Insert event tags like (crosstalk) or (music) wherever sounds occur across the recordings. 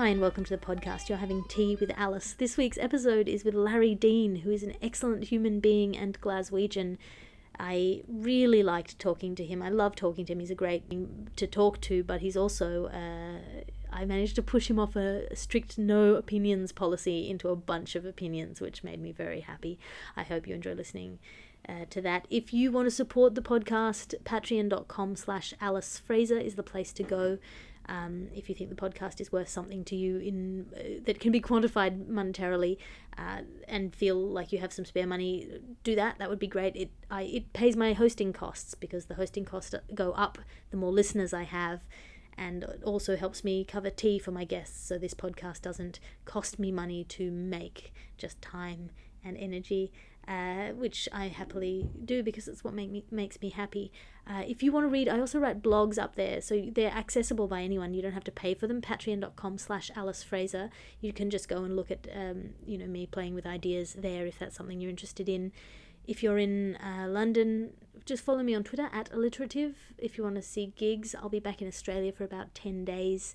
Hi, and welcome to the podcast. You're having tea with Alice. This week's episode is with Larry Dean, who is an excellent human being and Glaswegian. I really liked talking to him. I love talking to him. He's a great to talk to, but he's also. Uh, I managed to push him off a strict no opinions policy into a bunch of opinions, which made me very happy. I hope you enjoy listening uh, to that. If you want to support the podcast, patreon.com slash Alice Fraser is the place to go. Um, if you think the podcast is worth something to you in uh, that can be quantified monetarily uh, and feel like you have some spare money, do that. That would be great. It I it pays my hosting costs because the hosting costs go up the more listeners I have, and it also helps me cover tea for my guests. So this podcast doesn't cost me money to make, just time and energy uh, which I happily do because it's what make me makes me happy. Uh, if you want to read, I also write blogs up there, so they're accessible by anyone. You don't have to pay for them. Patreon.com slash Alice Fraser. You can just go and look at um, you know me playing with ideas there if that's something you're interested in. If you're in uh, London, just follow me on Twitter at alliterative. If you want to see gigs, I'll be back in Australia for about ten days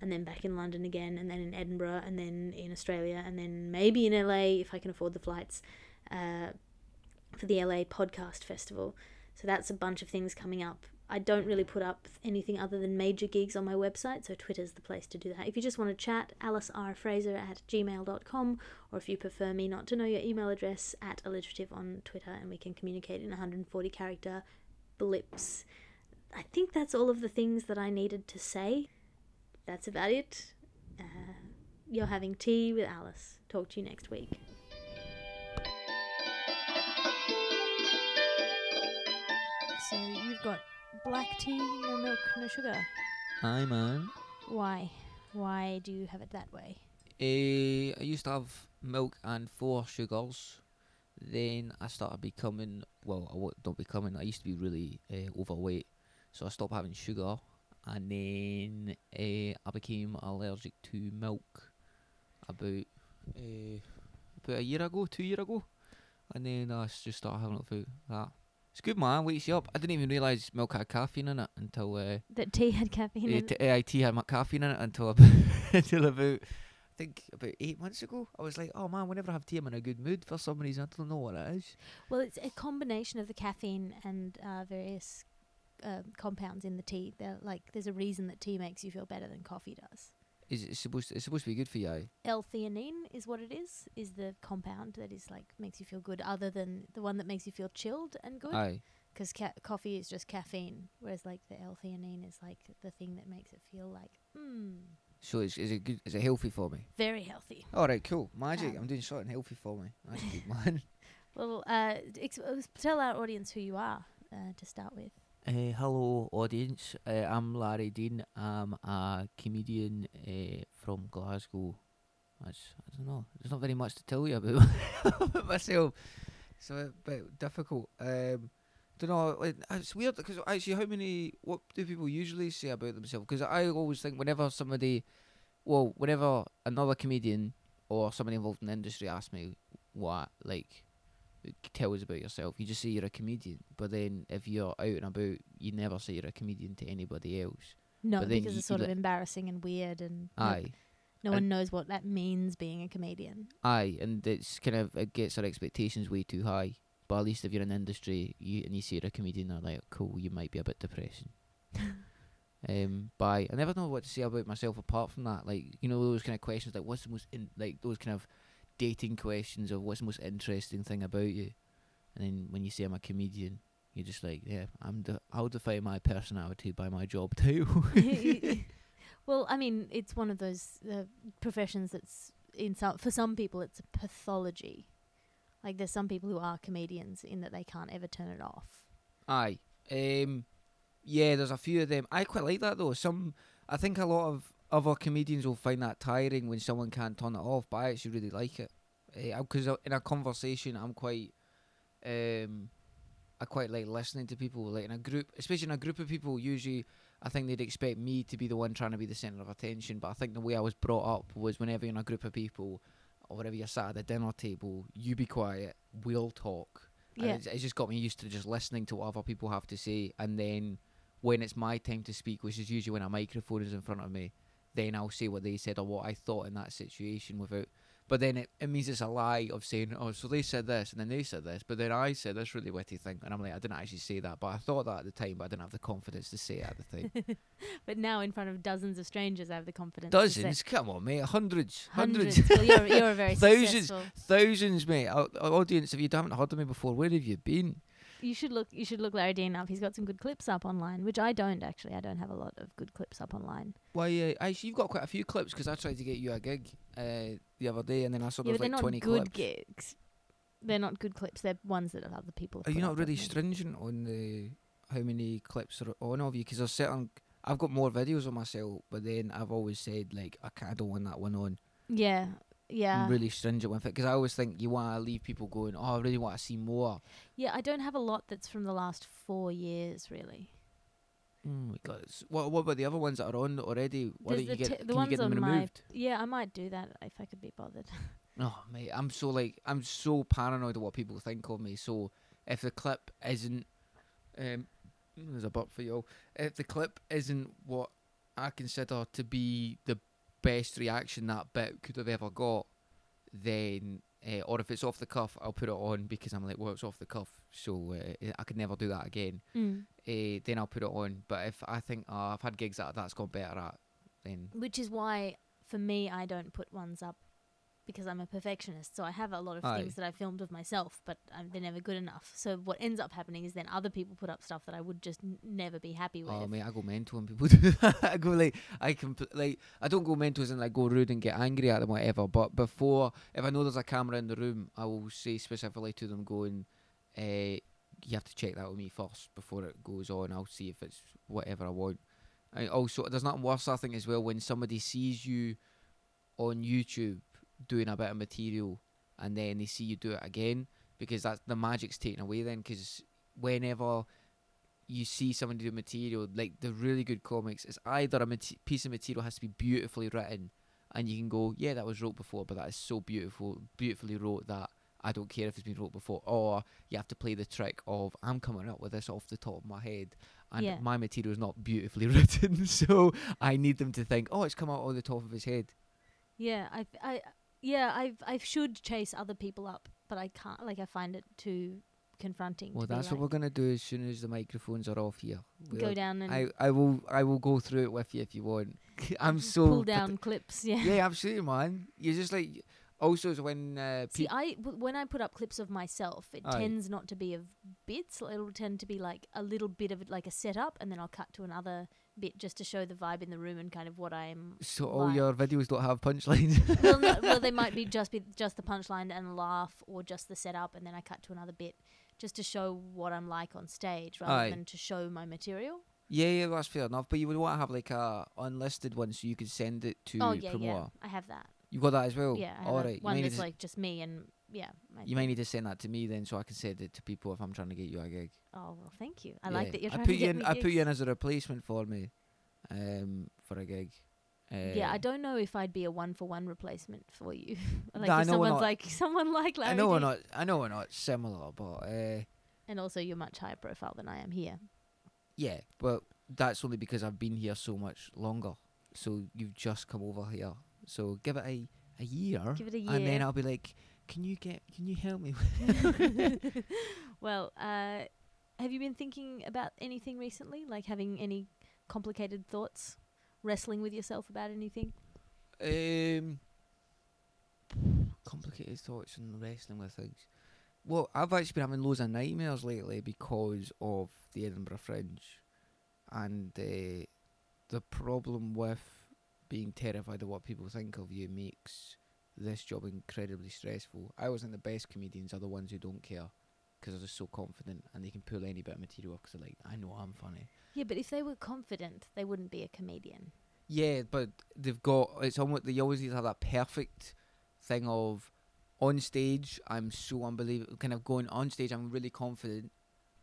and then back in London again, and then in Edinburgh, and then in Australia, and then maybe in LA if I can afford the flights uh, for the LA Podcast Festival. So that's a bunch of things coming up. I don't really put up anything other than major gigs on my website, so Twitter's the place to do that. If you just want to chat, Alice R. Fraser at gmail.com, or if you prefer me not to know your email address, at alliterative on Twitter, and we can communicate in 140 character blips. I think that's all of the things that I needed to say. That's about it. Uh, you're having tea with Alice. Talk to you next week. So you've got black tea, no milk, no sugar. Hi, man. Why? Why do you have it that way? Uh, I used to have milk and four sugars. Then I started becoming, well, I not becoming, I used to be really uh, overweight. So I stopped having sugar. And then uh, I became allergic to milk about, uh, about a year ago, two year ago. And then I just started having it without that. It's good, man. Wakes you up. I didn't even realise milk had caffeine in it until uh, That tea had caffeine in uh, it. t- AIT had my caffeine in it until about, (laughs) until about I think about eight months ago. I was like, oh man, whenever I have tea, I'm in a good mood for some reason. I don't know what it is. Well, it's a combination of the caffeine and uh, various uh, compounds in the tea. They're like there's a reason that tea makes you feel better than coffee does. Is it supposed? To, it's supposed to be good for you. L-theanine is what it is. Is the compound that is like makes you feel good, other than the one that makes you feel chilled and good. Because ca- coffee is just caffeine, whereas like the L-theanine is like the thing that makes it feel like mmm, So is is it good? Is it healthy for me? very healthy. All right, cool. Magic. Um, I'm doing something healthy for me. That's good, (laughs) man. Well, uh, ex- uh, tell our audience who you are uh, to start with. Uh, hello, audience. Uh, I'm Larry Dean. I'm a comedian uh, from Glasgow. That's, I don't know. There's not very much to tell you about, (laughs) myself. It's a bit difficult. Um, don't know. It's weird because actually, how many? What do people usually say about themselves? Because I always think whenever somebody, well, whenever another comedian or somebody involved in the industry asks me what like tell us about yourself. You just say you're a comedian, but then if you're out and about, you never say you're a comedian to anybody else. No, But because it's sort of embarrassing and weird, and no, Aye, no and- one knows what that means being a comedian. aye, and it's kind of it gets our expectations way too high. But at least if you're in the industry, you and you say you're a comedian, they're like, cool, you might be a bit depressing. (laughs) um, bye. I never know what to say about myself apart from that. Like you know those kind of questions, like what's the most in, like those kind of dating questions of what's the most interesting thing about you, and then when you say I'm a comedian, you're just like, yeah, I'm. De- I'll define my personality by my job (laughs) too. (laughs) (laughs) well, I mean, it's one of those uh, professions that's in some for some people it's a pathology. Like there's some people who are comedians in that they can't ever turn it off. Aye. Um yeah, there's a few of them. I quite like that though. Some I think a lot of other comedians will find that tiring when someone can't turn it off, but I actually really like it. Because in a conversation, I'm quite, um, I quite like listening to people. Like in a group, especially in a group of people, usually I think they'd expect me to be the one trying to be the centre of attention. But I think the way I was brought up was whenever you're in a group of people, or whenever you're sat at the dinner table, you be quiet, we'll talk. And Yeah. it's, it's just got me used to just listening to what other people have to say, and then when it's my time to speak, which is usually when a microphone is in front of me, then I'll say what they said or what I thought in that situation without. But then it, it means it's a lie of saying, oh, so they said this and then they said this, but then I said this really witty thing, and I'm like, I didn't actually say that, but I thought that at the time, but I didn't have the confidence to say it at the time. (laughs) but now in front of dozens of strangers, I have the confidence. to say- Dozens, come on, mate, hundreds, Hundreds. hundreds, well, you're, you're a very (laughs) Thousands. successful. thousands, mate. Au- au- Audience, if you haven't heard of me before, where have you been? You should look. You should look Larry Dean up. He's got some good clips up online, which I don't actually. I don't have a lot of good clips up online. Well, uh, actually, you've got quite a few clips because I tried to get you a gig uh, the other day, and then I saw yeah, there was like twenty good clips. gigs. They're not good clips. They're ones that other people. Are you not really stringent on the how many clips are on of you? Because there's certain, I've got more videos of myself, but then I've always said like I can't, I don't want that one on. Yeah, yeah, really stringent with it because I always think you want to leave people going, oh, I really want to see more. yeah. I don't have a lot that's from the last four years, really. Oh my god! it's- What what about the other ones that are on already? Why There's don't you the get te- the can you ones get them on my- Yeah, I might do that if I could be bothered. (laughs) Oh mate, I'm so like I'm so paranoid of what people think of me. So if the clip isn't, um, there's a burp for you. all. If the clip isn't what I consider to be the best reaction that bit could have ever got, then uh, or if it's off the cuff, I'll put it on because I'm like, well, it's off the cuff, so uh, I could never do that again. Mm. Uh, then I'll put it on. But if I think oh, I've had gigs that that's got better at, then Which is why, for me, I don't put ones up because I'm a perfectionist. So I have a lot of Aye. things that I filmed of myself, but um, they're never good enough. So what ends up happening is then other people put up stuff that I would just n- never be happy with. Oh mate, I go mental when people (laughs) do that. I go like I can like I don't go mental as in like go rude and get angry at them whatever. But before, if I know there's a camera in the room, I will say specifically to them, going, uh, "You have to check that with me first before it goes on. I'll see if it's whatever I want." I also there's nothing worse I think as well when somebody sees you on YouTube doing a bit of material and then they see you do it again because that's the magic's taken away then because whenever you see somebody do material like the really good comics it's either a mate- piece of material has to be beautifully written and you can go yeah that was wrote before but that is so beautiful beautifully wrote that I don't care if it's been wrote before or you have to play the trick of I'm coming up with this off the top of my head and Yeah. my material is not beautifully (laughs) written so I need them to think oh it's come out on the top of his head Yeah, I, I, yeah, I've I should chase other people up, but I can't. Like, I find it too confronting. well to that's what we're gonna do as soon as the microphones are off here go We're- down and I, I will I will go through it with you if you want. (laughs) I'm (laughs) so pull down clips. Yeah. yeah, absolutely, man. You're just like also is when uh, See. I w- when I put up clips of myself, it Aye. tends not to be of bits. It'll tend to be like a little bit of it, like a setup, and then I'll cut to another bit just to show the vibe in the room and kind of what I'm. So all like- your videos don't have punchlines. well, no, (laughs) well, they might be just be just the punchline and laugh, or just the setup, and then I cut to another bit, just to show what I'm like on stage, rather Aye. than to show my material. yeah, yeah, that's fair enough. But you would want to have like a unlisted one so you could send it to oh yeah, yeah, I have that. You got that as well. yeah, I have all a- right. One that's like just me and yeah. you might need to send that to me then, so I can send it to people if I'm trying to get you a gig. Oh well, thank you. I like that you're I trying put to you get in. I put you in as a replacement for me, um, for a gig. Uh, Yeah, I don't know if I'd be a one for one replacement for you. (laughs) like I if know someone's not- like (laughs) someone like Larry. I know we're not. I know we're not similar, but uh, And also, you're much higher profile than I am here. Yeah, but that's only because I've been here so much longer. So you've just come over here. So give it a a year, Give it a year. and then. I'll be like, "Can you get? Can you help me?" With (laughs) Well, uh, have you been thinking about anything recently? Like having any complicated thoughts, wrestling with yourself about anything? um, complicated thoughts and wrestling with things. Well, I've actually been having loads of nightmares lately because of the Edinburgh Fringe, and uh, the problem with being terrified of what people think of you makes this job incredibly stressful. I think the best comedians are the ones who don't care because they're just so confident and they can pull any bit of material off because they're like, I know I'm funny. Yeah, but if they were confident, they wouldn't be a comedian. Yeah, but they've got it's almost they always need to have that perfect thing of on stage I'm so unbelievable kind of going on stage I'm really confident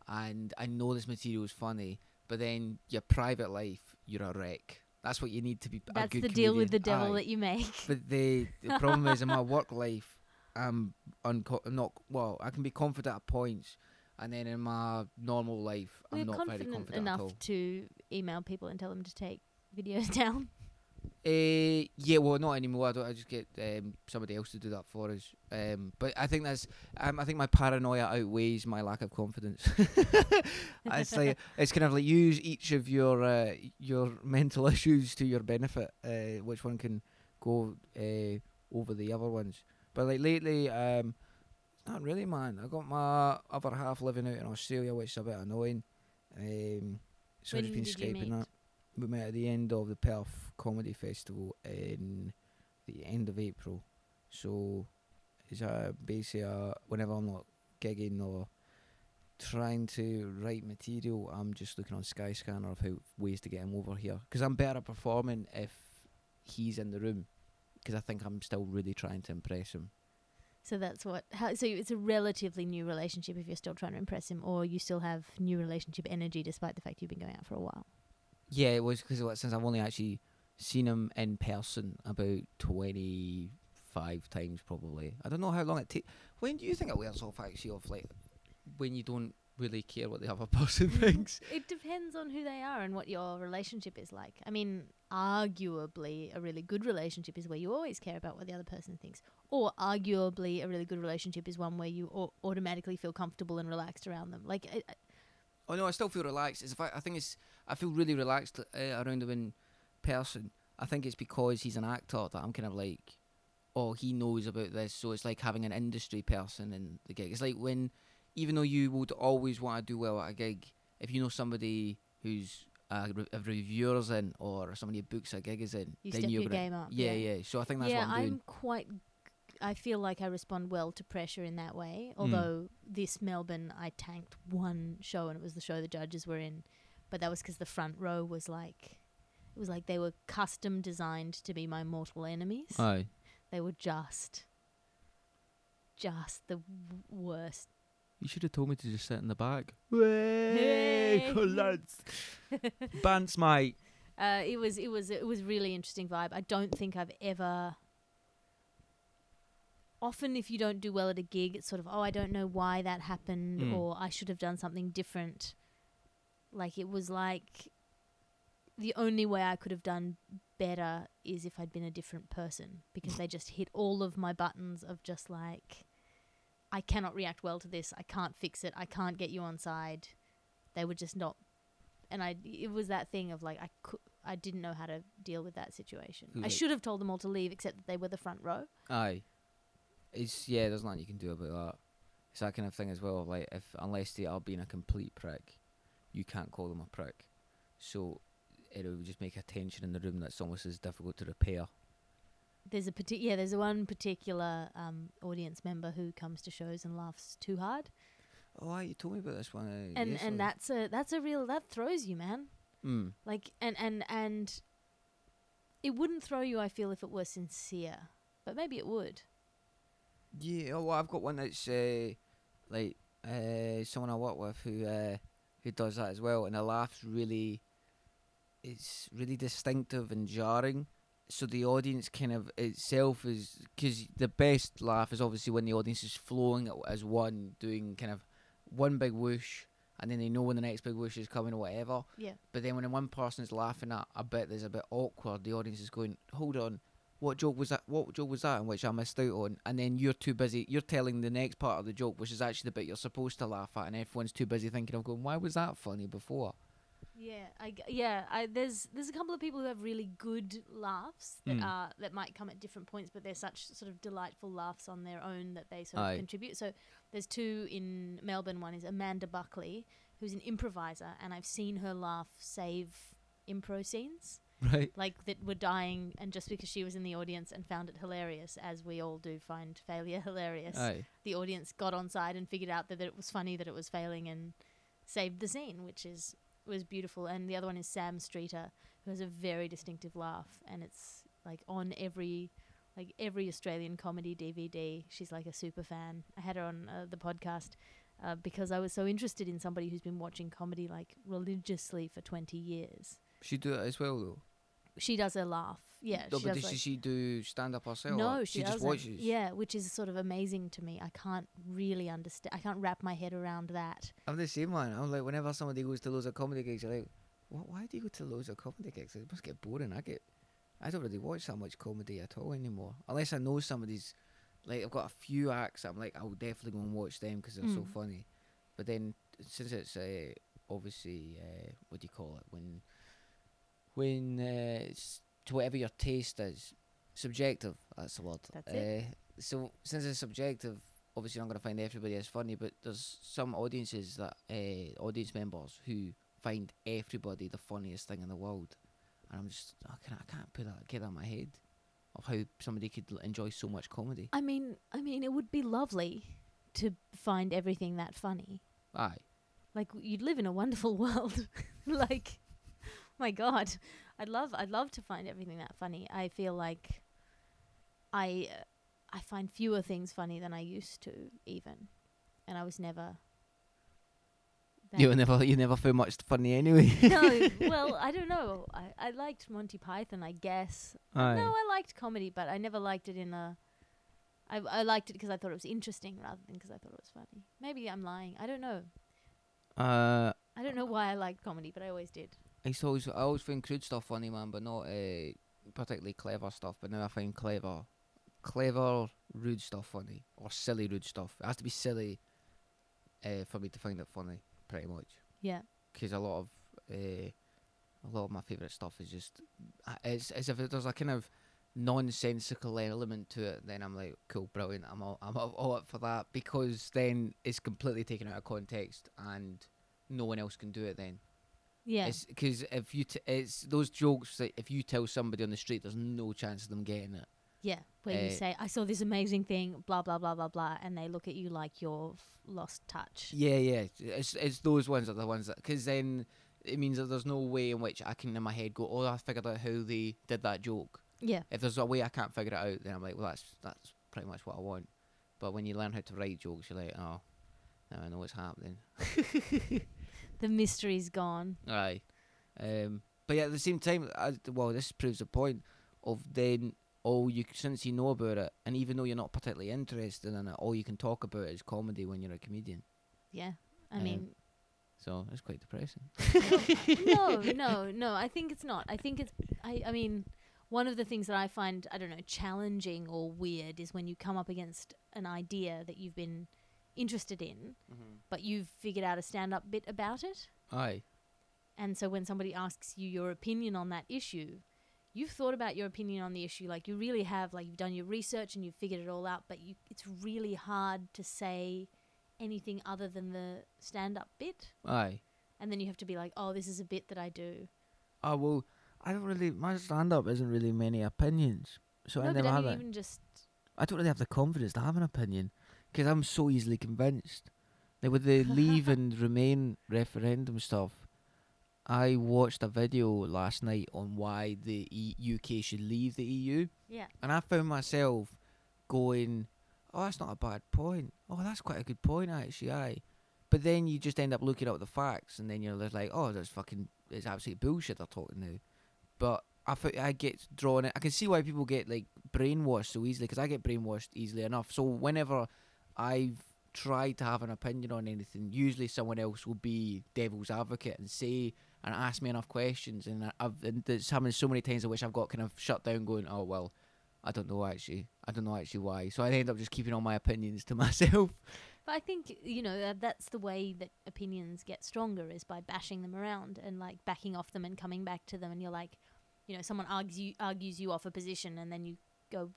and I know this material is funny, but then your private life you're a wreck. That's what you need to be a That's the deal with the devil Aye. that you make. But the the problem is in my (laughs) work life, I'm unco- not well. I can be confident at points, and then in my normal life, I'm We're not very confident confident enough at all. to email people and tell them to take videos (laughs) down. Uh, yeah, well, not anymore. I don't. I just get um, somebody else to do that for us. Um, but I think that's. Um, I think my paranoia outweighs my lack of confidence. (laughs) it's like (laughs) it's kind of like use each of your uh, your mental issues to your benefit. Uh, which one can go uh, over the other ones? But like lately, um, not really, man. I got my other half living out in Australia, which is a bit annoying. Um, so When I've just been scraping that. We met at the end of the Perth Comedy Festival in the end of April. So it's a basically a, whenever I'm not gigging or trying to write material, I'm just looking on Skyscanner of how ways to get him over here. Because I'm better performing if he's in the room. Because I think I'm still really trying to impress him. So that's what. How, so it's a relatively new relationship if you're still trying to impress him, or you still have new relationship energy despite the fact you've been going out for a while. Yeah, it was because since I've only actually seen him in person about twenty five times probably. I don't know how long it takes. When do you think it wears off actually? Of like when you don't really care what the other (laughs) person thinks. It depends on who they are and what your relationship is like. I mean, arguably, a really good relationship is where you always care about what the other person thinks. Or arguably, a really good relationship is one where you au- automatically feel comfortable and relaxed around them. Like, I, I- Oh no, I still feel relaxed. It's, I think it's I feel really relaxed uh, around him in person. I think it's because he's an actor that I'm kind of like, oh, he knows about this, so it's like having an industry person in the gig. It's like when, even though you would always want to do well at a gig, if you know somebody who's a, re- a reviewer's in or somebody who books a gig is in, you then you're your gonna- game up. Yeah, yeah, So I think that's yeah, what I'm doing. I'm quite. I feel like I respond well to pressure in that Hmm. way. Although this Melbourne, I tanked one show, and it was the show the judges were in, but that was because the front row was like, it was like they were custom designed to be my mortal enemies. Aye. They were just, just the w- worst. You should have told me to just sit in the back. Hey. lads. (laughs) Bants, mate. Uh, it was, it was, it was really interesting vibe. I don't think I've ever. Often, if you don't do well at a gig, it's sort of, oh, I don't know why that happened, Mm. or I should have done something different. Like it was like the only way I could have done better is if I'd been a different person because (laughs) they just hit all of my buttons of just like I cannot react well to this. I can't fix it. I can't get you on side. They were just not and I it was that thing of like I could I didn't know how to deal with that situation. I should have told them all to leave except that they were the front row. Aye. It's yeah, there's nothing you can do about that. It's that kind of thing as well. Like if unless they are being a complete prick, you can't call them a prick. So it would just make a tension in the room that's almost as difficult to repair. There's a parti- yeah, there's a one particular um, audience member who comes to shows and laughs too hard. Oh, you told me about this one. Uh, and yesterday. and that's a that's a real that throws you man Mm. like and and and it wouldn't throw you i feel if it were sincere but maybe it would Yeah, oh, well, I've got one that's uh, like uh, someone I work with who uh, who does that as well, and the laugh's really, it's really distinctive and jarring. So the audience kind of itself is because the best laugh is obviously when the audience is flowing as one, doing kind of one big whoosh, and then they know when the next big whoosh is coming or whatever. yeah But then when one person is laughing at a bit that's a bit awkward, the audience is going, "Hold on, what joke was that? What joke was that?" And which I missed out on. And then you're too busy. You're telling the next part of the joke, which is actually the bit you're supposed to laugh at, and everyone's too busy thinking of going, "Why was that funny before?" Yeah i yeah i there's there's a couple of people who have really good laughs that Mm. are that might come at different points but they're such sort of delightful laughs on their own that they sort of contribute so there's two in melbourne one is amanda buckley who's an improviser and i've seen her laugh save impro scenes (laughs) Right. like that were dying and just because she was in the audience and found it hilarious as we all do find failure (laughs) hilarious Aye. the audience got on side and figured out that, that it was funny that it was failing and saved the scene which is was beautiful and the other one is sam streeter who has a very distinctive laugh and it's like on every like every australian comedy dvd she's like a super fan i had her on uh, the podcast uh, because i was so interested in somebody who's been watching comedy like religiously for 20 years She do it as well though. she does a laugh. Yeah, no, she but does like, she do stand up herself? no, or she, just watches. Yeah, which is sort of amazing to me. I can't really understand. I can't wrap my head around that. I'm the same one. I'm like, whenever somebody goes to loads of comedy gigs, you're like, what? Why do you go to loads of comedy gigs? It must get boring. I get, I don't really watch that much comedy at all anymore, unless I know somebody's. Like I've got a few acts that I'm like I'll definitely go and watch them because they're so Mm. funny. But then since it's uh, obviously uh, what do you call it when when uh, it's to whatever your taste is subjective. That's the word. That's it. Uh, so since it's subjective, obviously not going to find everybody as funny, but there's some audiences that uh, audience members who find everybody the funniest thing in the world, and I'm just I can't I can't put that get that in my head of how somebody could l- enjoy so much comedy. I mean, I mean, it would be lovely to find everything that funny. Aye, Like you'd live in a wonderful (laughs) world. like, my God, I'd love, I'd love to find everything that funny. I feel like I, uh, I find fewer things funny than I used to, even, and I was never. you were never you never found much funny anyway. (laughs) no, (laughs) well, I don't know. I, I liked Monty Python, I guess. Aye. No, I liked comedy, but I never liked it in a. I I liked it because I thought it was interesting rather than because I thought it was funny. Maybe I'm lying. I don't know. Uh, I don't know why I liked comedy, but I always did. I always I always find crude stuff funny, man, but not uh, particularly clever stuff. But now I find clever, clever rude stuff funny or silly rude stuff. It has to be silly, uh, for me to find it funny, pretty much. Yeah. Because a lot of uh, a lot of my favorite stuff is just it's as if there's a kind of nonsensical element to it. Then I'm like, cool, brilliant. I'm all, I'm all up for that because then it's completely taken out of context and no one else can do it. Then. Yeah. Because if you t- it's those jokes that if you tell somebody on the street, there's no chance of them getting it. yeah. Where you uh, say, I saw this amazing thing, blah, blah, blah, blah, blah, and they look at you like you're f- lost touch. Yeah, yeah. It's it's those ones are the ones that because then it means that there's no way in which I can in my head go, oh, I figured out how they did that joke. Yeah. If there's a way I can't figure it out, then I'm like, well, that's that's pretty much what I want. But when you learn how to write jokes, you're like, oh, now I know what's happening. (laughs) The mystery's gone. Aye. Um, but yeah, at the same time, I, well, this proves the point of then all you since you know about it, and even though you're not particularly interested in it, all you can talk about is comedy when you're a comedian. Yeah. I Um, mean, So it's quite depressing. (laughs) no, no, no. I think it's not. I think it's. I. I mean, one of the things that I find I don't know challenging or weird is when you come up against an idea that you've been interested in, mm-hmm. but you've figured out a stand-up bit about it, Aye. and so when somebody asks you your opinion on that issue. You've thought about your opinion on the issue, like you really have, like you've done your research and you've figured it all out. But you, it's really hard to say anything other than the stand-up bit, Aye. and then you have to be like, "Oh, this is a bit that I do." Oh well, I don't really. My stand up isn't really many opinions, so I no, but never I have mean, it. even just I don't really have the confidence to have an opinion because I'm so easily convinced. Like with the (laughs) leave and remain referendum stuff, I watched a video last night on why the e- UK should leave the EU, yeah. and I found myself going, "Oh, that's not a bad point. Oh, that's quite a good point actually." Aye. But then you just end up looking up the facts, and then you're like, "Oh, that's fucking, it's absolute bullshit they're talking now." But I feel I get drawn in. I can see why people get like brainwashed so easily because I get brainwashed easily enough. So whenever I've tried to have an opinion on anything, usually someone else will be devil's advocate and say and ask me enough questions, and I've and happened so many times in which I've got kind of shut down, going, "Oh well, I don't know actually. I don't know actually why." So I end up just keeping all my opinions to (laughs) myself. But I think you know that that's the way that opinions get stronger is by bashing them around and like backing off them and coming back to them. And you're like, you know, someone argues you argues you off a position, and then you go,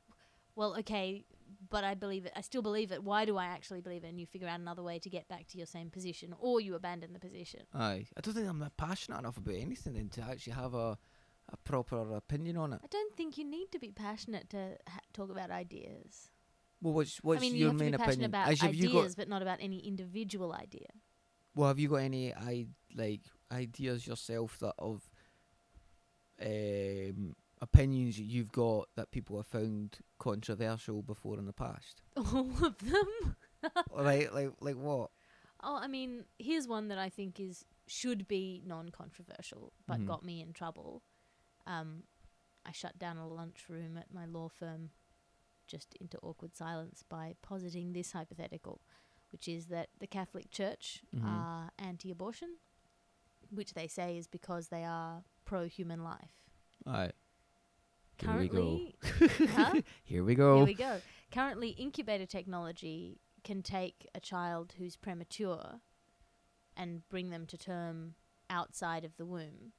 well, okay, but I believe it. I still believe it. Why do I actually believe it? And you figure out another way to get back to your same position, or you abandon the position. Aye, I don't think I'm that passionate enough about anything then to actually have a a proper opinion on it. I don't think you need to be passionate to ha- talk about ideas. Well, what's what's I mean, you your have to be passionate opinion? about Actually, have you got ideas, but not about any individual idea. Well, have you got any I like ideas yourself that of um, opinions you've got that people have found controversial before in the past? (laughs) All of them. (laughs) like, like, like what? Oh, I mean, here's one that I think is should be non-controversial, but Mhm. got me in trouble. Um, I shut down a lunchroom at my law firm just into awkward silence by positing this hypothetical, which is that the Catholic Church Mhm. are anti-abortion, which they say is because they are pro-human life. Aye. Here we go. Currently, (laughs) huh? Here we go. Here we go. Currently, incubator technology can take a child who's premature and bring them to term outside of the womb.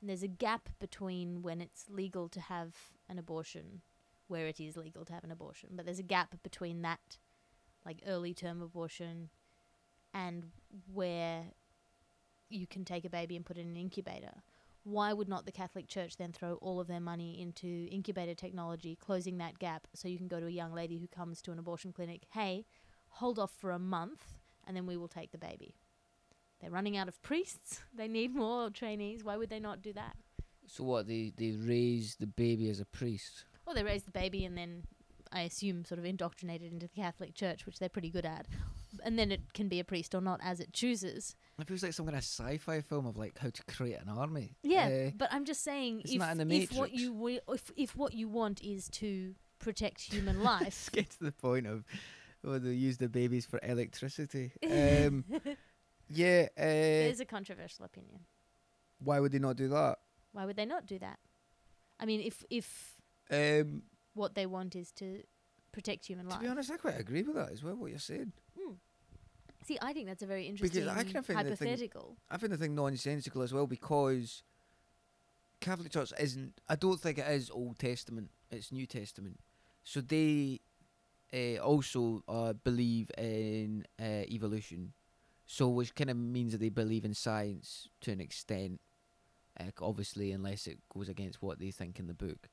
And there's a gap between when it's legal to have an abortion, where it is legal to have an abortion, but there's a gap between that, like early term abortion, and where you can take a baby and put it in an incubator. Why would not the Catholic Church then throw all of their money into incubator technology, closing that gap so you can go to a young lady who comes to an abortion clinic, hey, hold off for a month and then we will take the baby? They're running out of priests. (laughs) They need more trainees. Why would they not do that? So what? They they raise the baby as a priest. Well, they raise the baby and then I assume sort of indoctrinated into the Catholic Church, which they're pretty good at. And then it can be a priest or not as it chooses. It feels like some kind of sci-fi film of like how to create an army. Yeah, Uh, but I'm just saying if, not in the if what you wi- if if what you want is to protect human (laughs) life, Let's get to the point of oh, they use the babies for electricity. (laughs) Um, yeah. Uh, there's a controversial opinion. why would they not do that? Why would they not do that? I mean, if if Um, what they want is to protect human life. to be honest, I quite agree with that as well. What you're saying. Hmm. See, I think that's a very interesting Because I can find the thing- hypothetical. I find the thing nonsensical as well because Catholic Church isn't. I don't think it is Old Testament. It's New Testament. So they uh, also uh, believe in uh, evolution. So which kind of means that they believe in science to an extent. Uh, obviously, unless it goes against what they think in the book.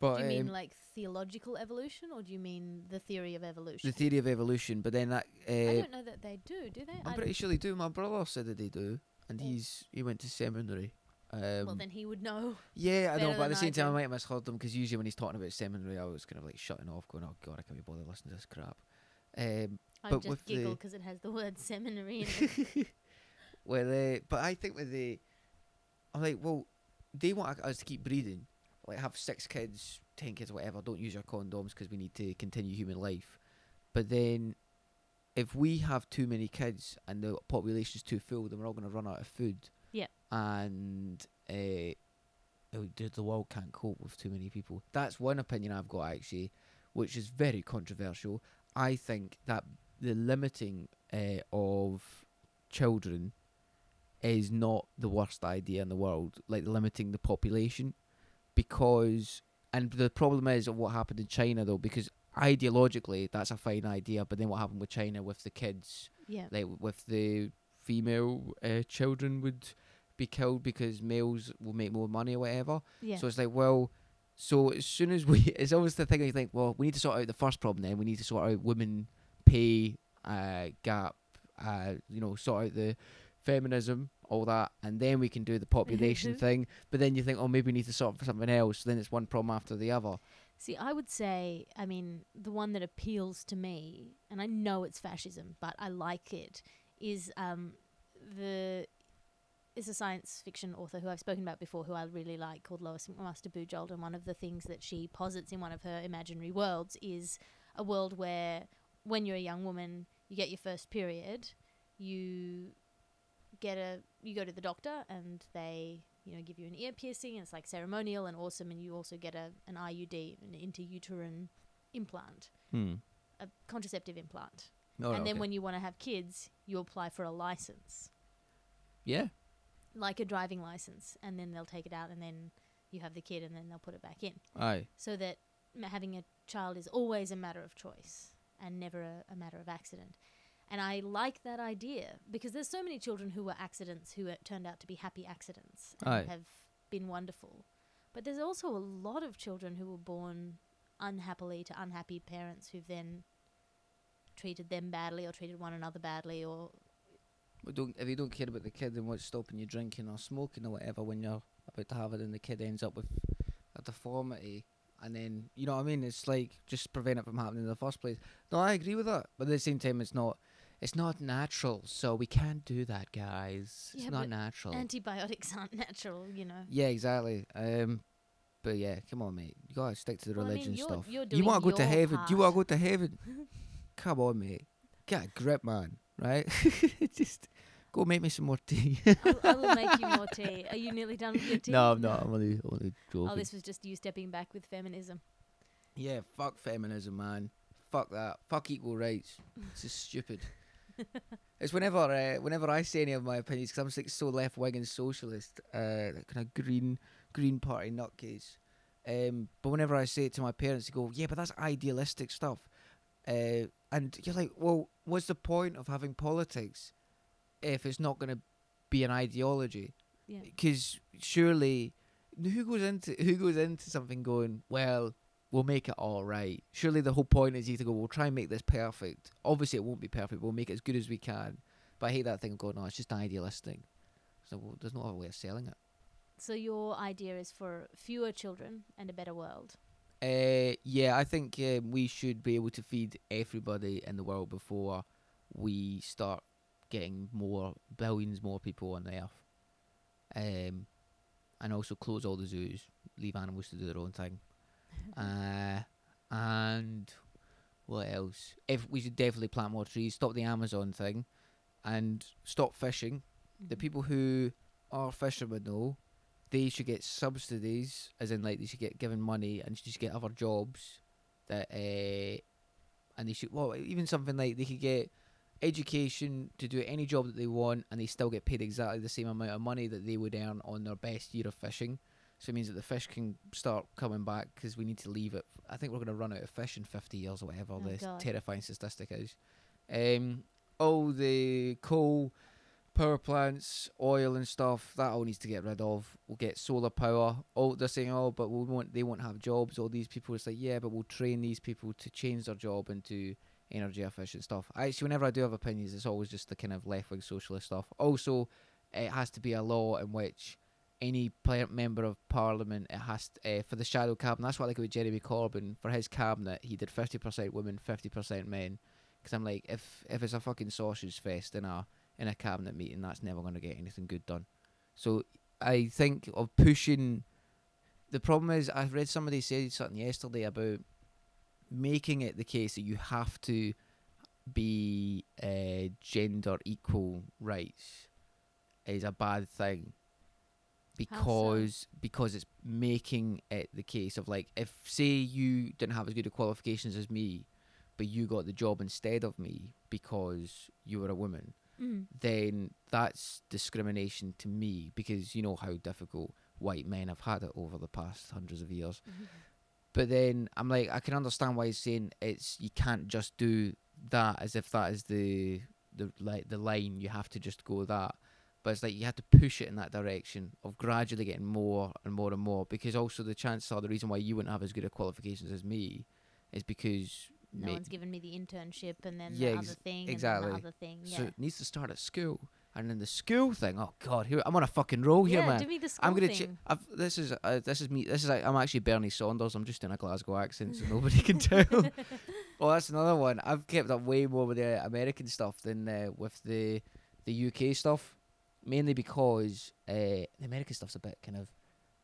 But do you mean um, like theological evolution, or do you mean the theory of evolution? the theory of evolution, but then that I uh, don't know that they do. Do they? I'm I pretty sure they do. My brother said that they do, and Oh. he's he went to seminary. Um, well, then he would know. Yeah, I know, but at the than same I time, I do. might have misheard them because usually when he's talking about seminary, I was kind of like shutting off, going, "Oh God, I can't be bothered listening to this crap." Um, I But just with giggle the- because it has the word seminary in it. (laughs) well, uh, but I think with the, I'm like, well, they want us to keep breeding, like have six kids, ten kids, whatever. Don't use your condoms because we need to continue human life. But then, if we have too many kids and the population's too full, then we're all going to run out of food. Yeah. And uh, the the world can't cope with too many people. That's one opinion I've got actually, which is very controversial. I think that the limiting uh, of children is not the worst idea in the world, like limiting the population, because and the problem is of what happened in China though, because ideologically that's a fine idea, but then what happened with China with the kids, yeah. like with the female uh, children would be killed because males will make more money or whatever. Yeah. So it's like, well, so as soon as we, (laughs) it's always the thing I think, well, we need to sort out the first problem then. We need to sort out women pay uh, gap, uh, you know, sort out the feminism, all that, and then we can do the (laughs) population thing. But then you think, oh, maybe we need to sort for something else. Then it's one problem after the other. See, I would say, I mean, the one that appeals to me, and I know it's fascism, but I like it, is um, the is a science fiction author who I've spoken about before, who I really like, called Lois McMaster Bujold, and one of the things that she posits in one of her imaginary worlds is a world where, when you're a young woman, you get your first period, you get a you go to the doctor and they you know give you an ear piercing and it's like ceremonial and awesome and you also get a an IUD an intrauterine implant Hmm. a contraceptive implant. Oh, and then when you want to have kids you apply for a license. Yeah, like a driving license and then they'll take it out and then you have the kid and then they'll put it back in. Aye, so that having a child is always a matter of choice and never a, a matter of accident. And I like that idea because there's so many children who were accidents who turned out to be happy accidents and Aye. have been wonderful. But there's also a lot of children who were born unhappily to unhappy parents who've then treated them badly or treated one another badly or but don't if you don't care about the kid, then what's stopping you drinking or smoking or whatever when you're about to have it, and the kid ends up with a deformity, and then you know what I mean? It's like just prevent it from happening in the first place. No, I agree with that, but at the same time, it's not. It's not natural, so we can't do that, guys. It's not natural. antibiotics (laughs) aren't natural, you know. yeah, exactly. Um, but yeah, come on, mate. You gotta stick to the Well, I mean, religion you're- stuff. you're you want to go to heaven? Do you want to go to heaven? (laughs) come on, mate. Get a grip, man. Right? (laughs) just Go make me some more tea. I, I will make you more tea. Are you nearly done with your tea? no, I'm not. I'm only, only joking. Oh, this was just you stepping back with feminism. Yeah, fuck feminism, man. Fuck that. Fuck equal rights. It's just stupid. It's whenever, uh, whenever I say any of my opinions, because I'm like so left wing and socialist, uh, kind of green, green party nutcase. Um, but whenever I say it to my parents, they go, "Yeah, but that's idealistic stuff." Uh, and you're like, "Well, what's the point of having politics if it's not going to be an ideology?" Yeah. because surely who goes into who goes into something going well we'll make it all right. Surely the whole point is you to go we'll try and make this perfect. Obviously it won't be perfect but we'll make it as good as we can. But i hate that thing of going no it's just idealistic. So well, there's no other way of selling it. So your idea is for fewer children and a better world. uh, yeah i think um, we should be able to feed everybody in the world before we start getting more billions more people on the earth. Um, and also close all the zoos, leave animals to do their own thing. Uh, and what else? If we should definitely plant more trees, stop the Amazon thing, and stop fishing. The Mhm. people who are fishermen, though, they should get subsidies, as in like they should get given money and just get other jobs that, uh, and they should well even something like they could get education to do any job that they want and they still get paid exactly the same amount of money that they would earn on their best year of fishing. So it means that the fish can start coming back because we need to leave it. I think we're going to run out of fish in 50 years or whatever Oh, this God. terrifying statistic is. Um, all the coal, power plants, oil and stuff, that all needs to get rid of. We'll get solar power. Oh, they're saying, oh, but we won't. They won't have jobs. All these people. It's like, yeah, but we'll train these people to change their job into energy efficient stuff. I actually, whenever I do have opinions, it's always just the kind of left wing socialist stuff. Also, it has to be a law in which any member of parliament it has to, uh, for the shadow cabinet. That's what I like about Jeremy Corbyn for his cabinet. He did fifty percent women, fifty percent men. Because I'm like, if if it's a fucking sausage fest in a in a cabinet meeting, that's never going to get anything good done. So I think of pushing. The problem is, I read somebody say something yesterday about making it the case that you have to be uh, gender equal rights is a bad thing How so? because because it's making it the case of like if say you didn't have as good a qualifications as me but you got the job instead of me because you were a woman Mm. then that's discrimination to me because you know how difficult white men have had it over the past hundreds of years but then I'm like, I can understand why he's saying it's you can't just do that as if that is the the like the line. You have to just go that. But it's like you have to push it in that direction of gradually getting more and more and more. Because also the chances are the reason why you wouldn't have as good a qualifications as me is because No one's given me the internship and then Yeah, the other thing exactly. and the other thing. Yeah. so it needs to start at school. And then the school thing, oh god, here I'm on a fucking roll here, man. do me the school I'm gonna. thing. Ch- I've, this is uh, this is me. This is like, I'm actually Bernie Sanders. I'm just in a Glasgow accent, so nobody can (laughs) tell. oh, that's another one. I've kept up way more with the American stuff than uh, with the the UK stuff, mainly because uh, the American stuff's a bit kind of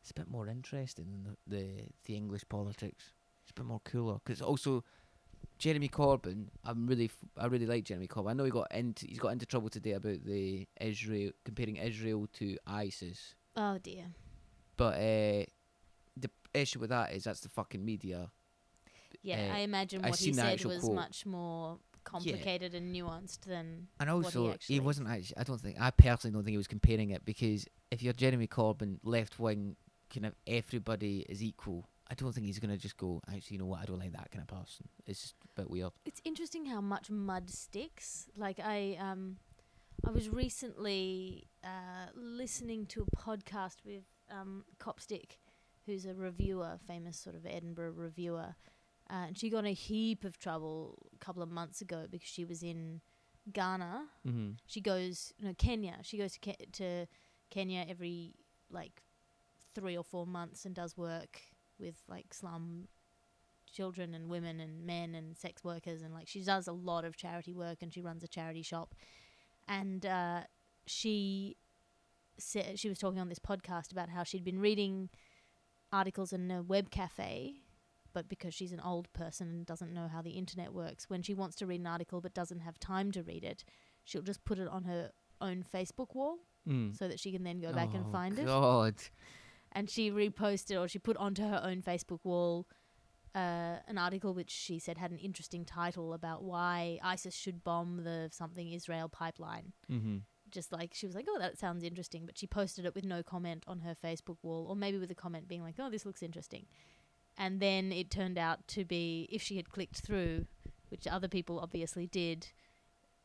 it's a bit more interesting than the the, the English politics. It's a bit more cooler because also. Jeremy Corbyn, I'm really, f- I really like Jeremy Corbyn. I know he got into, he's got into trouble today about the Israel comparing Israel to ISIS, oh dear. but uh, the issue with that is that's the fucking media. Yeah, Uh, I imagine I what he said was much more complicated and nuanced than And what he also, he, wasn't actually. I don't think. I personally don't think he was comparing it because if you're Jeremy Corbyn, left wing, kind of everybody is equal. I don't think he's gonna just go. Actually, you know what? I don't like that kind of person. It's just a bit weird. It's interesting how much mud sticks. Like I um I was recently uh, listening to a podcast with um, Copstick, who's a reviewer, famous sort of Edinburgh reviewer, uh, and she got in a heap of trouble a couple of months ago because she was in Ghana. Mm-hmm. She goes no Kenya. She goes to Ke- to Kenya every like three or four months and does work with like slum children and women and men and sex workers and like she does a lot of charity work and she runs a charity shop and uh, she said she was talking on this podcast about how she'd been reading articles in a web cafe but because she's an old person and doesn't know how the internet works when she wants to read an article but doesn't have time to read it she'll just put it on her own Facebook wall Mm. so that she can then go back and Oh, find it. God. And she reposted or she put onto her own Facebook wall uh, an article which she said had an interesting title about why ISIS should bomb the something Israel pipeline. Mm-hmm. Just like she was like, oh, that sounds interesting, but she posted it with no comment on her Facebook wall, or maybe with a comment being like, oh, this looks interesting. And then it turned out to be, if she had clicked through, which other people obviously did,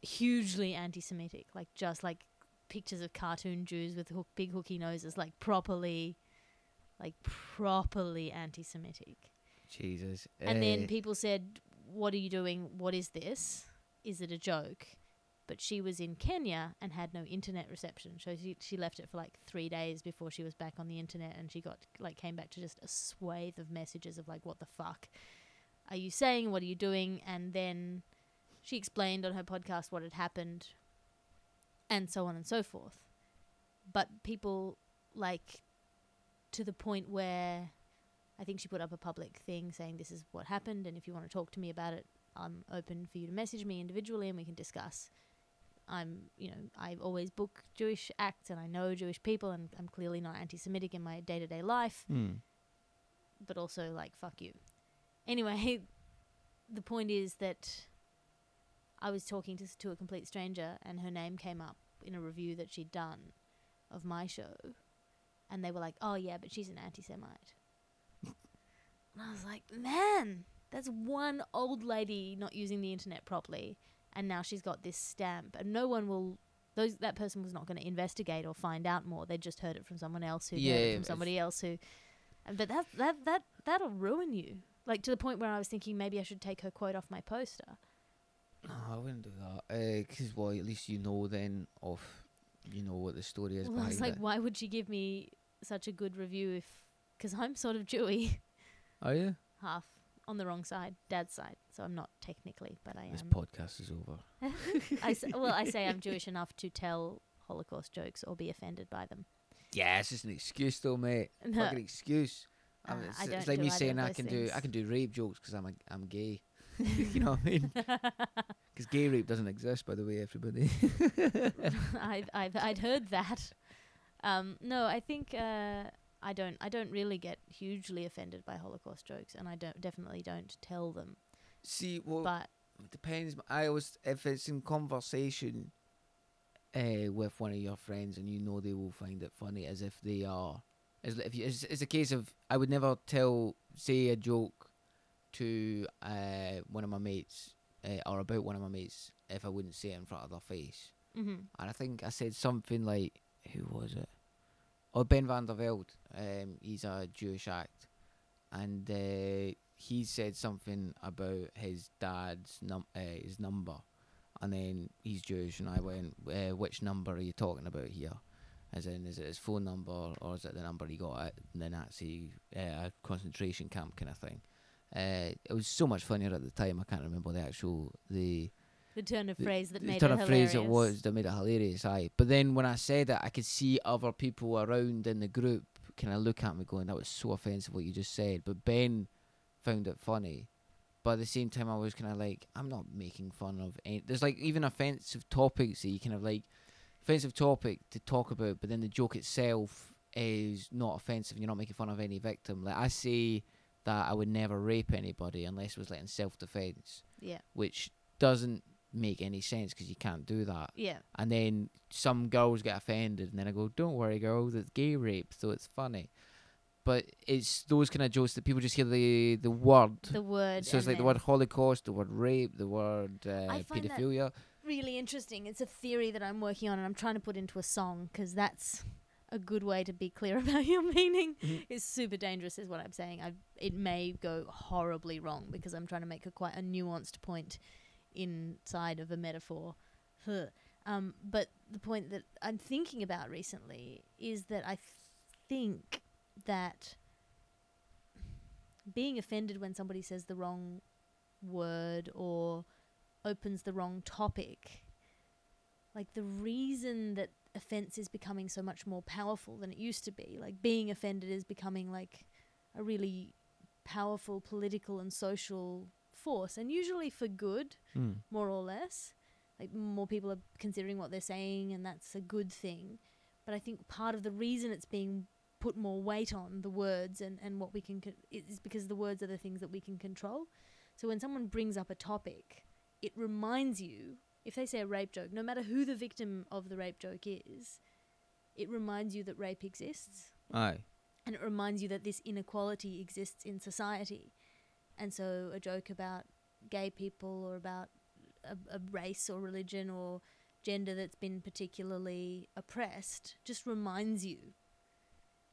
hugely anti-Semitic, like just like pictures of cartoon Jews with hook, big hooky noses, like properly, like properly anti-Semitic. Jesus. And then Eh, people said, "What are you doing? What is this? Is it a joke?" But she was in Kenya and had no internet reception, so she she left it for like three days before she was back on the internet, and she got like came back to just a swathe of messages of like, "What the fuck are you saying? What are you doing?" And then she explained on her podcast what had happened, and so on and so forth. But people like to the point where I think she put up a public thing saying this is what happened, and if you want to talk to me about it, I'm open for you to message me individually and we can discuss. I'm, you know, I always book Jewish acts and I know Jewish people, and I'm clearly not anti Semitic in my day to day life, mm. but also, like, fuck you. Anyway, (laughs) the point is that I was talking to, to a complete stranger, and her name came up in a review that she'd done of my show, and they were like, oh, yeah, but she's an anti Semite. (laughs) And I was like, man, that's one old lady not using the internet properly, and now she's got this stamp, and no one will. Those that person was not going to investigate or find out more. They just heard it from someone else who heard Yeah, it from somebody else who. But that that that that'll ruin you. Like to the point where I was thinking maybe I should take her quote off my poster. No, I wouldn't do that. Uh, because, well, at least you know then of, you know what the story is Well, I behind was like, it. why would she give me such a good review if? Because I'm sort of Jewy, Are you? half on the wrong side, dad's side. So I'm not technically, but I This am. podcast is over. (laughs) I s- well, I say I'm Jewish enough to tell Holocaust jokes or be offended by them. Yeah, it's just an excuse, though, mate. (laughs) No, Fucking excuse. I mean, Uh, it's, I it's like me saying I can do I can do rape jokes because I'm a, I'm gay. (laughs) you know what I mean? Because gay rape doesn't exist, by the way, everybody. I've, I've I'd heard that. Um, no, I think uh, I don't. I don't really get hugely offended by Holocaust jokes, and I don't definitely don't tell them. See, well, But it depends. I always, if it's in conversation uh, with one of your friends and you know they will find it funny, as if they are. As if you, it's, it's a case of I would never tell, say, a joke to uh, one of my mates uh, or about one of my mates if I wouldn't say it in front of their face. hmm And I think I said something like, who was it? Oh, Ben van der Velde. Um, he's a Jewish act, and uh, he said something about his dad's num- uh, his number, and then he's Jewish, and I went, uh, which number are you talking about here? As in, is it his phone number or is it the number he got at the Nazi uh, concentration camp kind of thing? Uh, it was so much funnier at the time. I can't remember the actual the the turn of phrase that the made turn it of phrase hilarious. it was that made it hilarious. Aye, but then when I said it, I could see other people around in the group kind of look at me, going, "That was so offensive what you just said." But Ben found it funny. But at the same time, I was kind of like, I'm not making fun of any. There's like even offensive topics that you kind of like, offensive topic to talk about, but then the joke itself is not offensive. You're not making fun of any victim. Like I say that I would never rape anybody unless it was like in self defense Yeah, which doesn't make any sense because you can't do that. yeah, And then some girls get offended, and then I go, "Don't worry, girls, it's gay rape, so it's funny." But it's those kind of jokes that people just hear the the word. the word. so it's like the word Holocaust, the word rape, the word uh, I find that- pedophilia. really interesting. It's a theory that I'm working on and I'm trying to put into a song because that's a good way to be clear (laughs) about your meaning. Mhm. It's super dangerous, is what I'm saying. I, it may go horribly wrong because I'm trying to make a quite a nuanced point inside of a metaphor. Um, but the point that I'm thinking about recently is that I think that being offended when somebody says the wrong word or opens the wrong topic. Like the reason that offense is becoming so much more powerful than it used to be, like being offended is becoming like a really powerful political and social force, and usually for good, Mm. more or less. like more people are considering what they're saying, and that's a good thing. But I think part of the reason it's being put more weight on the words and, and what we can con- is because the words are the things that we can control. So when someone brings up a topic, it reminds you if they say a rape joke, no matter who the victim of the rape joke is, it reminds you that rape exists Aye. and it reminds you that this inequality exists in society. And so a joke about gay people or about a, a race or religion or gender that's been particularly oppressed just reminds you.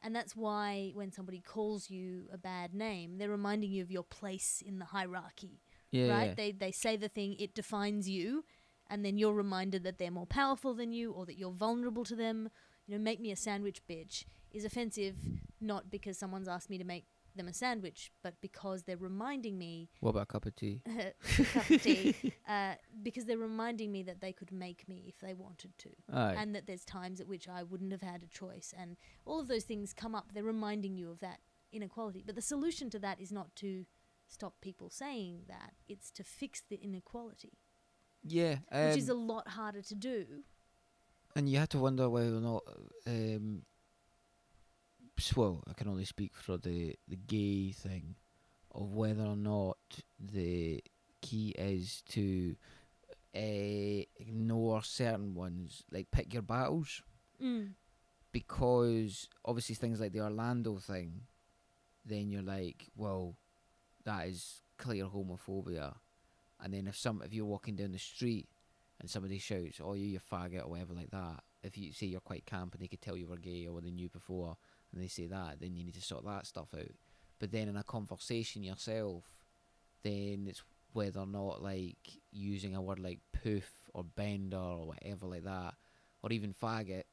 And that's why when somebody calls you a bad name, they're reminding you of your place in the hierarchy, Yeah. right? yeah. They they say the thing, it defines you, and then you're reminded that they're more powerful than you or that you're vulnerable to them. You know, make me a sandwich bitch is offensive not because someone's asked me to make them a sandwich, but because they're reminding me What about a cup of tea? (laughs) cup of (laughs) tea, uh, because they're reminding me that they could make me if they wanted to, and that there's times at which I wouldn't have had a choice, and all of those things come up. They're reminding you of that inequality, but the solution to that is not to stop people saying that; it's to fix the inequality, yeah. which is a um, lot harder to do. and you have to wonder whether or not. Um, well, I can only speak for the the gay thing, of whether or not the key is to uh, ignore certain ones, like pick your battles. Mm. because obviously things like the Orlando thing, then you're like, well, that is clear homophobia. And then if some if you're walking down the street and somebody shouts, "Oh, you you faggot" or whatever like that, if you say you're quite camp and they could tell you were gay or they knew before, and they say that, then you need to sort that stuff out. But then in a conversation yourself, then it's whether or not like using a word like poof or bender or whatever like that, or even faggot,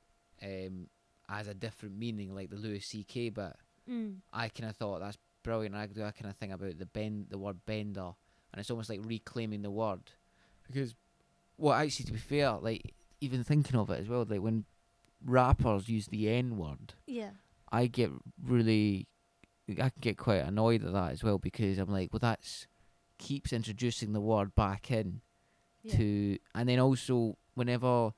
um, as a different meaning, like the Louis C.K. bit. Mm. I kind of thought that's brilliant. I do that kind of thing about the bend, the word bender, and it's almost like reclaiming the word. Because, well, actually, to be fair, like even thinking of it as well, like when rappers use the N word, Yeah. I get really, I can get quite annoyed at that as well because I'm like, well, that's keeps introducing the word back in Yeah. to, and then also whenever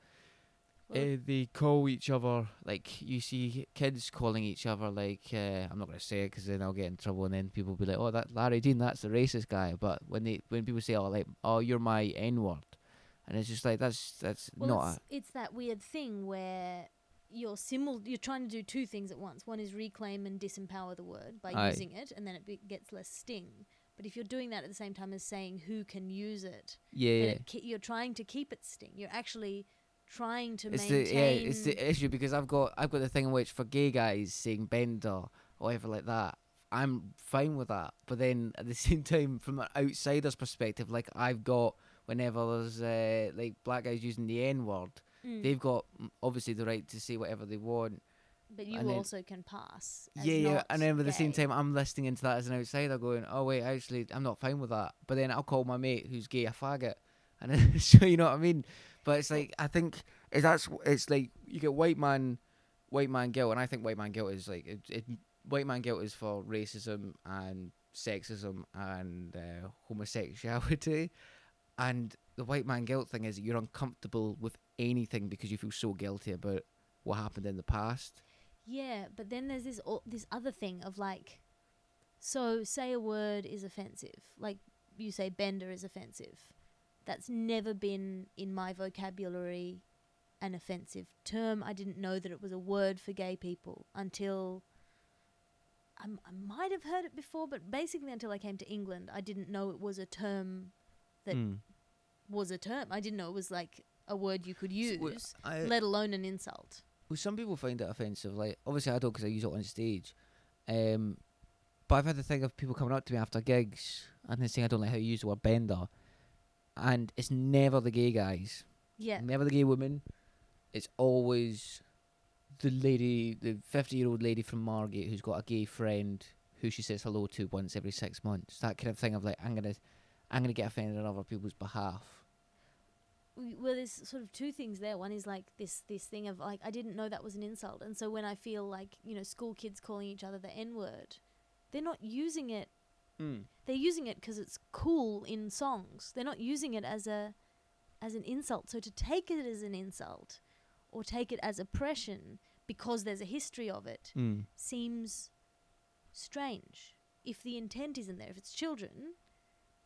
uh, they call each other like you see kids calling each other like uh, I'm not gonna say it because then I'll get in trouble and then people will be like oh that Larry Dean that's the racist guy but when they when people say oh like oh you're my N word and it's just like that's that's Well, not it's, it's that weird thing where you're simul you're trying to do two things at once. One is reclaim and disempower the word by Aye. using it, and then it be- gets less sting. But if you're doing that at the same time as saying who can use it, yeah, then yeah. it ki- you're trying to keep it sting. You're actually trying to It's maintain. the yeah, it's the issue because I've got I've got the thing in which for gay guys saying bender or whatever like that, I'm fine with that. But then at the (laughs) same time, from an outsider's perspective, like I've got whenever there's uh, like black guys using the N word, Mm. they've got obviously the right to say whatever they want. but you and then- also can pass. As yeah, yeah, and then at the same time, I'm listening into that as an outsider, going, "Oh wait, actually, I'm not fine with that." But then I'll call my mate who's gay a faggot, (laughs) and then, so you know what I mean. But it's like I think it, that's it's like you get white man, white man guilt, and I think white man guilt is like it, it white man guilt is for racism and sexism and uh, homosexuality, (laughs) and the white man guilt thing is you're uncomfortable with anything because you feel so guilty about what happened in the past. Yeah, but then there's this o- this other thing of like, so say a word is offensive, like you say bender is offensive. That's never been in my vocabulary an offensive term. I didn't know that it was a word for gay people until I, m- I might have heard it before, but basically until I came to England, I didn't know it was a term that Mm. was a term. I didn't know it was like a word you could use, w- I- let alone an insult. Well, some people find it offensive. Like, obviously, I don't because I use it on stage. Um, but I've had the thing of people coming up to me after gigs and they're saying I don't like how you use the word bender, and it's never the gay guys, Yeah. never the gay women. It's always the lady, the fifty-year-old lady from Margate who's got a gay friend who she says hello to once every six months. That kind of thing of like, I'm gonna, I'm gonna get offended on other people's behalf. Well there's sort of two things there one is like this this thing of like i didn't know that was an insult and so when i feel like you know school kids calling each other the n word they're not using it they're using it because it's cool in songs they're not using it as a as an insult. So to take it as an insult or take it as oppression because there's a history of it Mm. seems strange. If the intent isn't there, if it's children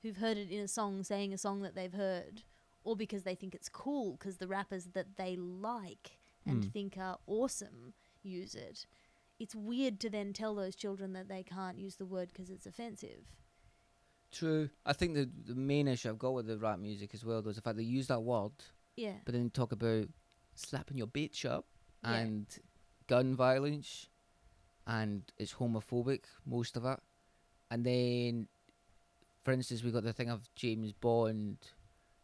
who've heard it in a song saying a song that they've heard, or because they think it's cool because the rappers that they like and Mm. think are awesome use it, it's weird to then tell those children that they can't use the word because it's offensive. True. I think the the main issue I've got with the rap music as well though is the fact they use that word, Yeah. but then talk about slapping your bitch up Yeah. and gun violence, and it's homophobic most of it, and then, for instance, we got the thing of James Bond.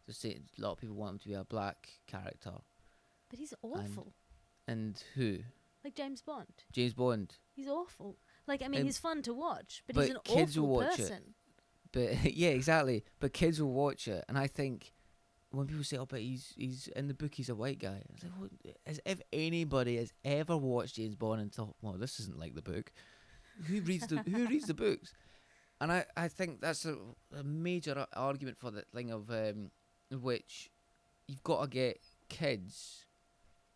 A lot of people want him to be a black character, But he's awful. and who? like James Bond. James Bond. He's awful. Like, I mean, Um, he's fun to watch, but, but he's an kids awful will watch it. person. But (laughs) yeah, exactly. But kids will watch it, and I think when people say, "Oh, but he's he's in the book, he's a white guy," I was like, what? as if anybody has ever watched James Bond and thought, "Well, this isn't like the book." Who reads the Who reads the books? And I, I think that's a, a major argument for the thing of um, which you've got to get kids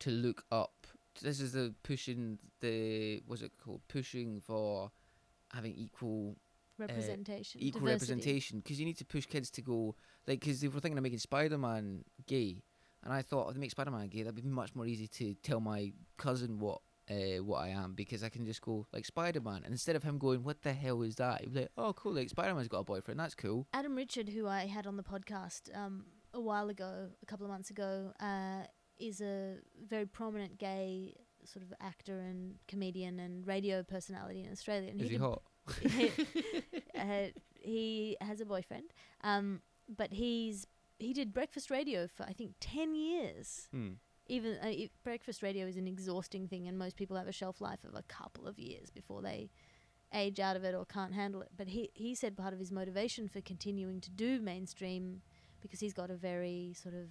to look up. This is the pushing the what's it called? Pushing for having equal Representation. Uh, equal diversity. representation because you need to push kids to go like because they were thinking of making Spider-Man gay, and I thought if they make Spider-Man gay, that'd be much more easy to tell my cousin what uh, what I am because I can just go like Spider-Man, and instead of him going, "What the hell is that?" He'd be like, "Oh, cool! Like Spider-Man's got a boyfriend. That's cool." Adam Richard, who I had on the podcast um, a while ago, a couple of months ago, uh, is a very prominent gay sort of actor and comedian and radio personality in Australia. And Is he did- hot? (laughs) uh, he has a boyfriend, um, but he's he did breakfast radio for I think ten years. Hmm. Even uh, breakfast radio is an exhausting thing, and most people have a shelf life of a couple of years before they age out of it or can't handle it. But he he said part of his motivation for continuing to do mainstream because he's got a very sort of,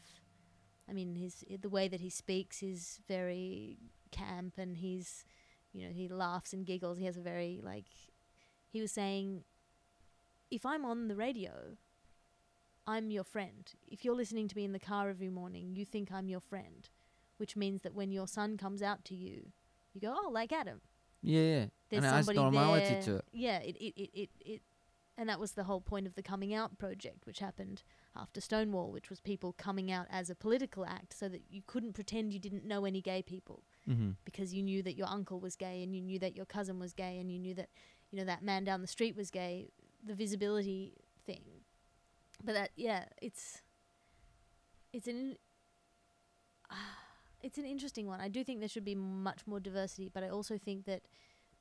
I mean, his the way that he speaks is very camp, and he's, you know, he laughs and giggles. He has a very like, he was saying, if I'm on the radio, I'm your friend. If you're listening to me in the car every morning, you think I'm your friend, which means that when your son comes out to you, you go, oh, like Adam. Yeah, yeah. There's and it adds normality there. to it. Yeah, it, it, it, it, it, and that was the whole point of the coming out project, which happened after Stonewall, which was people coming out as a political act so that you couldn't pretend you didn't know any gay people. Mm-hmm. because you knew that your uncle was gay and you knew that your cousin was gay and you knew that you know that man down the street was gay the visibility thing. But that yeah it's it's an (sighs) it's an interesting one. I do think there should be much more diversity but i also think that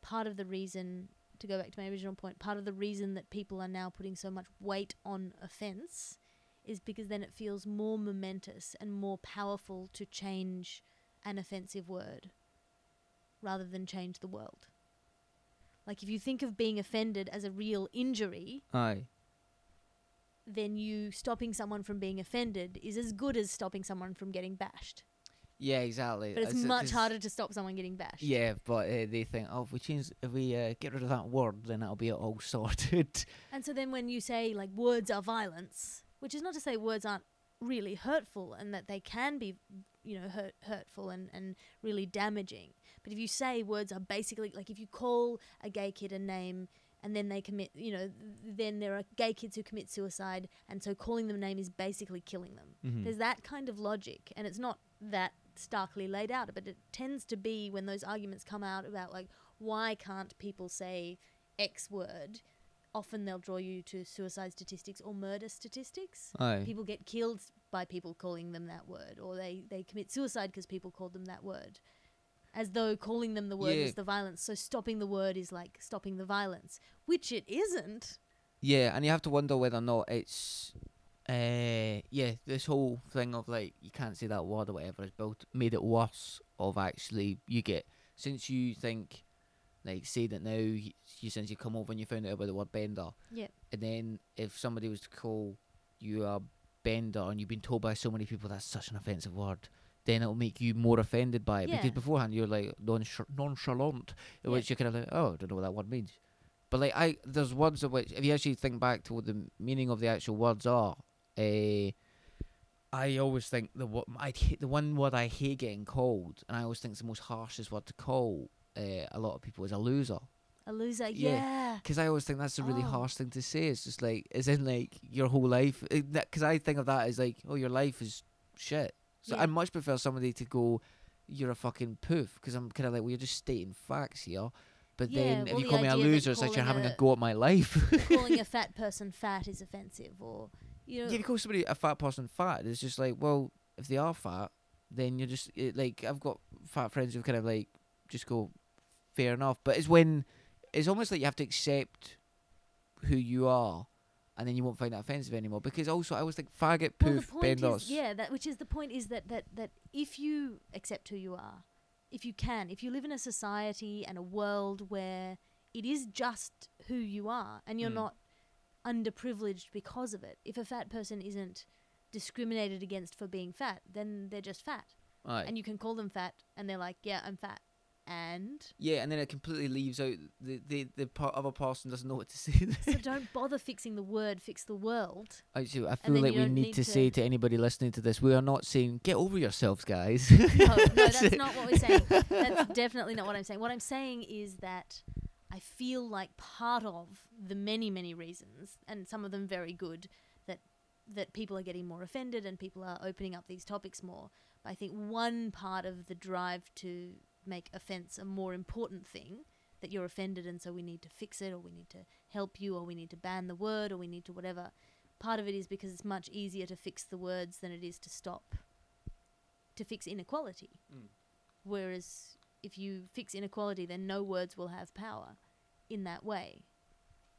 part of the reason to go back to my original point part of the reason that people are now putting so much weight on offense is because then it feels more momentous and more powerful to change an offensive word rather than change the world. Like if you think of being offended as a real injury, Aye. then you stopping someone from being offended is as good as stopping someone from getting bashed. Yeah, exactly. But it's It's- much 'cause- harder to stop someone getting bashed. Yeah, but uh, they think, oh, if we change, if we uh, get rid of that word, then it'll be all (laughs) sorted. And so then when you say like words are violence, which is not to say words aren't really hurtful and that they can be you know hurt hurtful and, and really damaging. But if you say words are basically like if you call a gay kid a name and then they commit you know then there are gay kids who commit suicide and so calling them a name is basically killing them. Mhm. There's that kind of logic, and it's not that starkly laid out, but it tends to be when those arguments come out about like why can't people say X word. Often they'll draw you to suicide statistics or murder statistics. Aye. People get killed by people calling them that word, or they, they commit suicide because people called them that word. As though calling them the word Yeah. is the violence. So stopping the word is like stopping the violence, which it isn't. Yeah, and you have to wonder whether or not it's, uh, yeah, this whole thing of like you can't say that word or whatever has built made it worse. Of actually, you get since you think, like, say that now you, you since you come over and you found out about the word bender, Yeah. and then if somebody was to call you a bender and you've been told by so many people that's such an offensive word. Then it'll make you more offended by it Yeah. because beforehand you're like nonchalant, Yeah. which you're kind of like, oh, I don't know what that word means. But like I, there's words of which, if you actually think back to what the meaning of the actual words are, uh, I always think the what I the one word I hate getting called, and I always think it's the most harshest word to call uh, a lot of people is a loser. A loser, Yeah. yeah. Because I always think that's a really Oh. harsh thing to say. It's just like, as in like your whole life. Because I think of that as like, oh, your life is shit. So Yeah. I much prefer somebody to go, you're a fucking poof. Because I'm kind of like, well, you're just stating facts here. But Yeah, then well, if you the call me a loser, it's like you're having a, a- go at my life. (laughs) Calling a (laughs) fat person fat is offensive, or you know, Yeah, if you call somebody a fat person fat, it's just like, well, if they are fat, then you're just it, like, I've got fat friends who kind of like just go, fair enough. But it's when it's almost like you have to accept who you are, and then you won't find that offensive anymore. Because also, I always think faggot, well, poof, bendos. is, yeah, that which is the point is that that that if you accept who you are, if you can, if you live in a society and a world where it is just who you are, and you're Mm. not underprivileged because of it. If a fat person isn't discriminated against for being fat, then they're just fat, and you can call them fat, and they're like, yeah, I'm fat, and yeah, and then it completely leaves out the the the part other person doesn't know what to (laughs) say. so don't bother fixing the word, fix the world. Actually, I feel like we need, need to, to- say to anybody listening to this, we are not saying get over yourselves, guys. No, no, (laughs) that's not what we're saying. That's (laughs) definitely not what I'm saying. What I'm saying is that I feel like part of the many, many reasons, and some of them very good, that that people are getting more offended and people are opening up these topics more. But I think one part of the drive to make offence a more important thing that you're offended and so we need to fix it or we need to help you or we need to ban the word or we need to whatever. Part of it is because it's much easier to fix the words than it is to stop to fix inequality. Mm. Whereas if you fix inequality, then no words will have power in that way.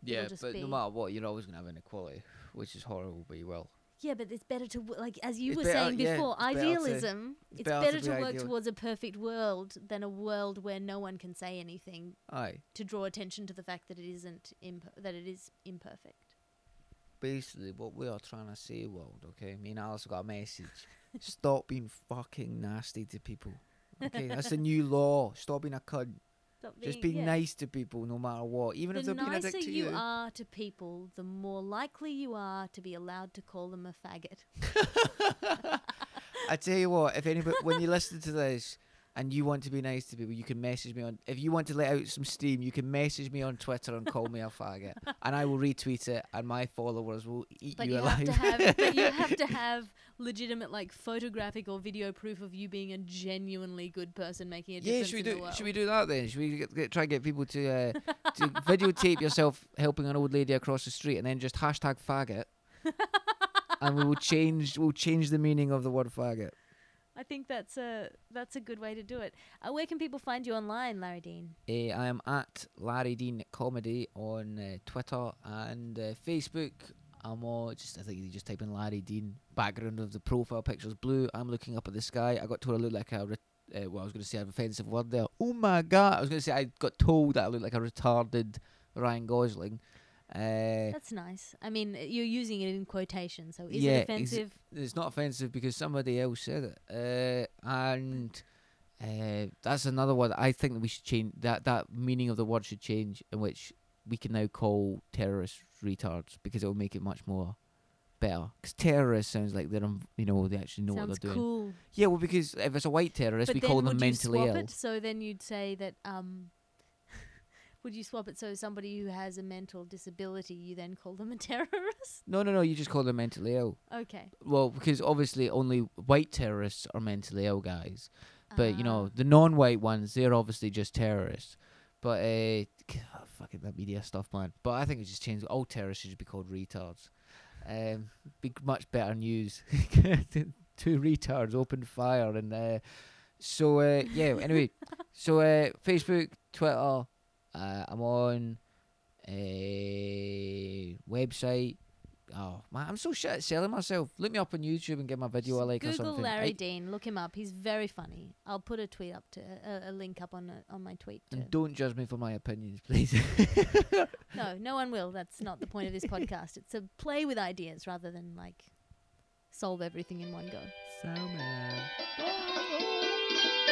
yeah, but be- no matter what, you're always gonna have inequality, which is horrible, but you will. Yeah, but it's better to like as you It's were better- saying yeah, before, it's better to- idealism. it's better better, to to, work ideal. towards a perfect world than a world where no one can say anything Aye. to draw attention to the fact that it isn't imp- that it is imperfect. Basically, what we are trying to say, world, okay? Me and Alice have got a message. Stop being fucking nasty to people. Okay, that's the new law. Stop being a cunt. Stop Just being- be yeah. nice to people, no matter what. Even if they're being a dick to you The you. are to people, the more likely you are to be allowed to call them a faggot. (laughs) I tell you what, if anybody, when you listen to this and you want to be nice to people, you can message me on. If you want to let out some steam, you can message me on Twitter and call me a faggot, (laughs) and I will retweet it, and my followers will eat But you, you, alive. have to have, but you have to (laughs) have legitimate, like photographic or video proof of you being a genuinely good person making a yeah, difference should we do? Should we do that then? Should we get, get, try and get people to uh, to videotape yourself helping an old lady across the street, and then just hashtag faggot, and we will (laughs) change. We'll change the meaning of the word faggot. I think that's a that's a good way to do it. Uh, where can people find you online, Larry Dean? Uh, I am at Larry Dean Comedy on uh, Twitter and uh, Facebook. I'm on just I think you just type in Larry Dean. Background of the profile picture's blue. I'm looking up at the sky. I got told I look like a. Re- uh, well, I was going to say an offensive word there. Oh my god! I was going to say I got told that I look like a retarded Ryan Gosling. Uh, That's nice. I mean, uh, you're using it in quotation, so is Yeah, it offensive? it's not offensive because somebody else said it. Uh, and uh, that's another one. I think that we should change that. That meaning of the word should change, in which we can now call terrorists retards because it will make it much more better. Because terrorist sounds like they're, um, you know, they actually know Sounds what they're doing. cool. Yeah, well, because if it's a white terrorist, But we call them mentally ill. it? So then you'd say that um, would you swap it so somebody who has a mental disability, you then call them a (laughs) terrorist? No, no, no. You just call them mentally ill. Okay. Well, because obviously only white terrorists are mentally ill guys. But you Ah. know, the non-white ones, they're obviously just terrorists. But uh, fucking that media stuff, man. But I think it just changed. All terrorists should be called retards. Um, be much better news. (laughs) Two retards opened fire, and uh, so uh, yeah. Anyway, (laughs) so uh, Facebook, Twitter. Uh, I'm on a website. Oh man, I'm so shit at selling myself. Look me up on YouTube and give my video a like or something. Google. Larry I- Dean. Look him up. He's very funny. I'll put a tweet up to a, a link up on a, on my tweet. To, And don't judge me for my opinions, please. (laughs) no, no one will. That's not the point of this (laughs) podcast. It's to play with ideas rather than like solve everything in one go. so. Bye.